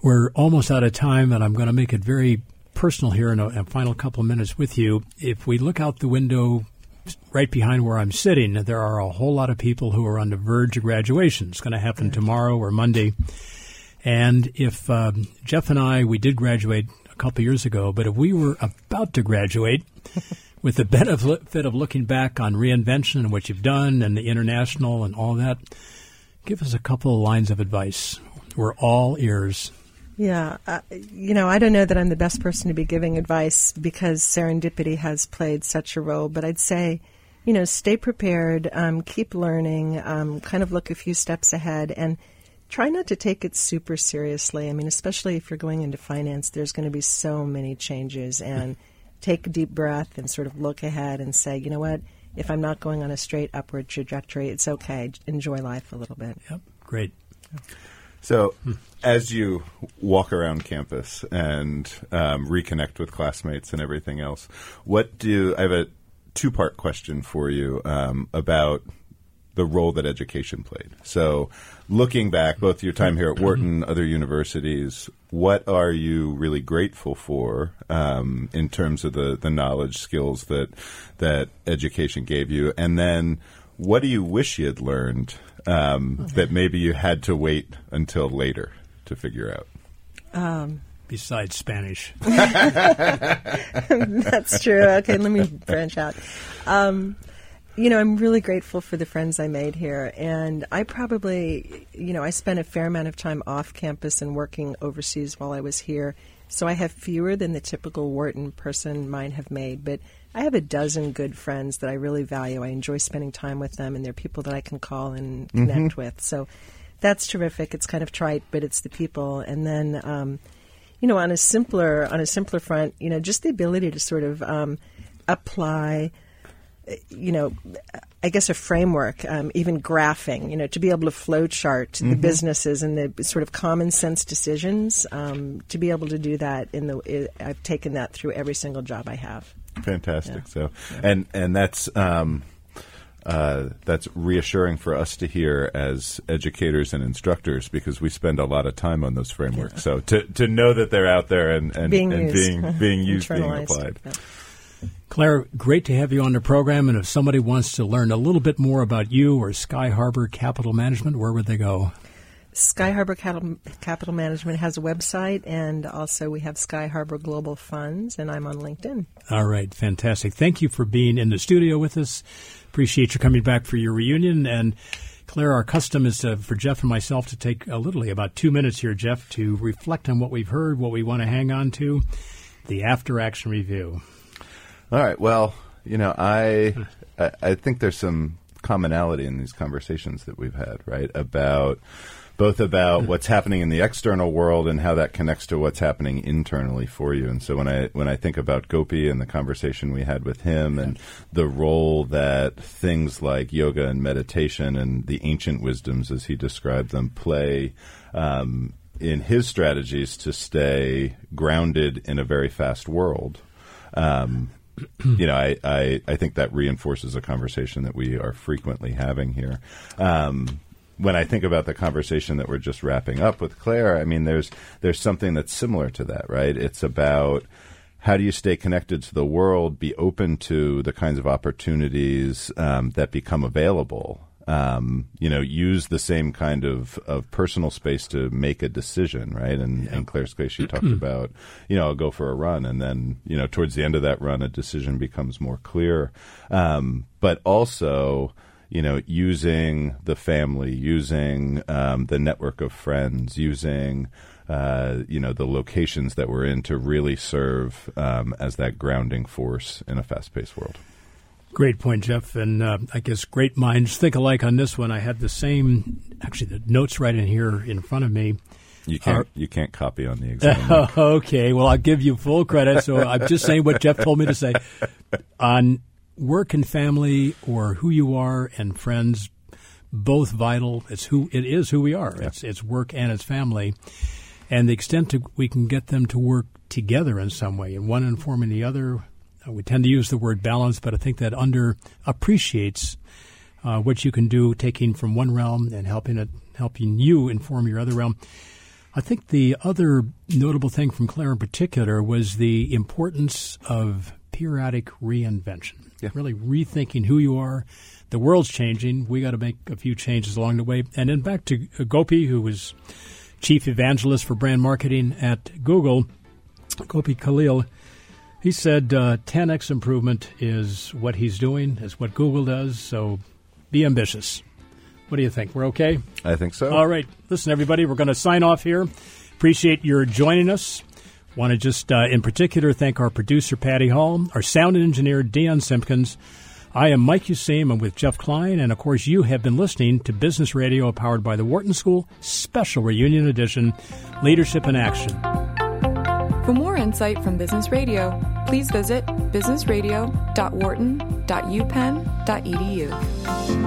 We're almost out of time, and I'm going to make it very personal here in a, a final couple of minutes with you. If we look out the window right behind where I'm sitting, there are a whole lot of people who are on the verge of graduation. It's going to happen tomorrow or Monday. And if um, Jeff and I, we did graduate a couple years ago, but if we were about to graduate, with the benefit of looking back on reinvention and what you've done and the international and all that, give us a couple of lines of advice. We're all ears. Yeah, uh, you know, I don't know that I'm the best person to be giving advice because serendipity has played such a role, but I'd say, you know, stay prepared, um, keep learning, um, kind of look a few steps ahead, and try not to take it super seriously. I mean, especially if you're going into finance, there's going to be so many changes, and take a deep breath and sort of look ahead and say, you know what, if I'm not going on a straight upward trajectory, it's okay. Enjoy life a little bit. Yep, great. So, as you walk around campus and um, reconnect with classmates and everything else, what do I have a two part question for you um, about the role that education played? So, looking back, both your time here at Wharton, other universities, what are you really grateful for um, in terms of the, the knowledge, skills that that education gave you, and then what do you wish you had learned um, that maybe you had to wait until later to figure out? Um, Besides Spanish. That's true. Okay, let me branch out. Um, you know, I'm really grateful for the friends I made here. And I probably, you know, I spent a fair amount of time off campus and working overseas while I was here. So I have fewer than the typical Wharton person might have made. But I have a dozen good friends that I really value. I enjoy spending time with them, and they're people that I can call and connect mm-hmm. with. So that's terrific. It's kind of trite, but it's the people. And then, um, you know, on a simpler on a simpler front, you know, just the ability to sort of um, apply you know, I guess a framework, um, even graphing, you know, to be able to flowchart mm-hmm. the businesses and the sort of common sense decisions. Um, to be able to do that in the, I've taken that through every single job I have. Fantastic. Yeah. So, yeah. and and that's. Um, uh, that's reassuring for us to hear as educators and instructors because we spend a lot of time on those frameworks. Yeah. So to, to know that they're out there and, and being and used. being being used, being applied. Claire, great to have you on the program. And if somebody wants to learn a little bit more about you or Sky Harbor Capital Management, where would they go? Sky Harbor Capital, Capital Management has a website, and also we have Sky Harbor Global Funds, and I'm on LinkedIn. All right, fantastic. Thank you for being in the studio with us. Appreciate you coming back for your reunion. And Claire, our custom is to, for Jeff and myself to take a literally about two minutes here, Jeff, to reflect on what we've heard, what we want to hang on to, the after action review. All right. Well, you know, I, I I think there's some commonality in these conversations that we've had, right? About both about what's happening in the external world and how that connects to what's happening internally for you. And so when I when I think about Gopi and the conversation we had with him and the role that things like yoga and meditation and the ancient wisdoms, as he described them, play um, in his strategies to stay grounded in a very fast world. Um, you know, I, I, I, think that reinforces a conversation that we are frequently having here. Um, when I think about the conversation that we're just wrapping up with Claire, I mean, there's there's something that's similar to that, right? It's about how do you stay connected to the world, be open to the kinds of opportunities um, that become available, um, you know, use the same kind of, of personal space to make a decision, right? And yeah. in Claire's case, she talked about, you know, I'll go for a run, and then you know, towards the end of that run, a decision becomes more clear. Um, but also, you know, using the family, using um, the network of friends, using uh, you know the locations that we're in to really serve um, as that grounding force in a fast-paced world. Great point, Jeff. And uh, I guess great minds think alike on this one. I had the same, actually, the notes right in here in front of me. You can't. Are, you can't copy on the exam. okay. Well, I'll give you full credit. So I'm just saying what Jeff told me to say on work and family, or who you are and friends. Both vital. It's who it is. Who we are. Yeah. It's it's work and it's family, and the extent to we can get them to work together in some way, and one informing the other, uh, we tend to use the word balance, but I think that under appreciates uh, what you can do, taking from one realm and helping it, helping you inform your other realm. I think the other notable thing from Claire in particular was the importance of periodic reinvention. Yeah. Really rethinking who you are. The world's changing. We got to make a few changes along the way. And then back to Gopi, who was chief evangelist for brand marketing at Google. Gopi Kallayil he said uh, 10x improvement is what he's doing, is what Google does. So be ambitious. What do you think? We're okay? I think so. All right. Listen, everybody, we're going to sign off here. Appreciate your joining us. Want to just, uh, in particular, thank our producer, Patty Hall, our sound engineer, Dion Simpkins. I am Mike Useem. I'm with Jeff Klein. And of course, you have been listening to Business Radio powered by the Wharton School Special Reunion Edition Leadership in Action. For more insight from Business Radio, please visit businessradio.wharton.upenn.edu.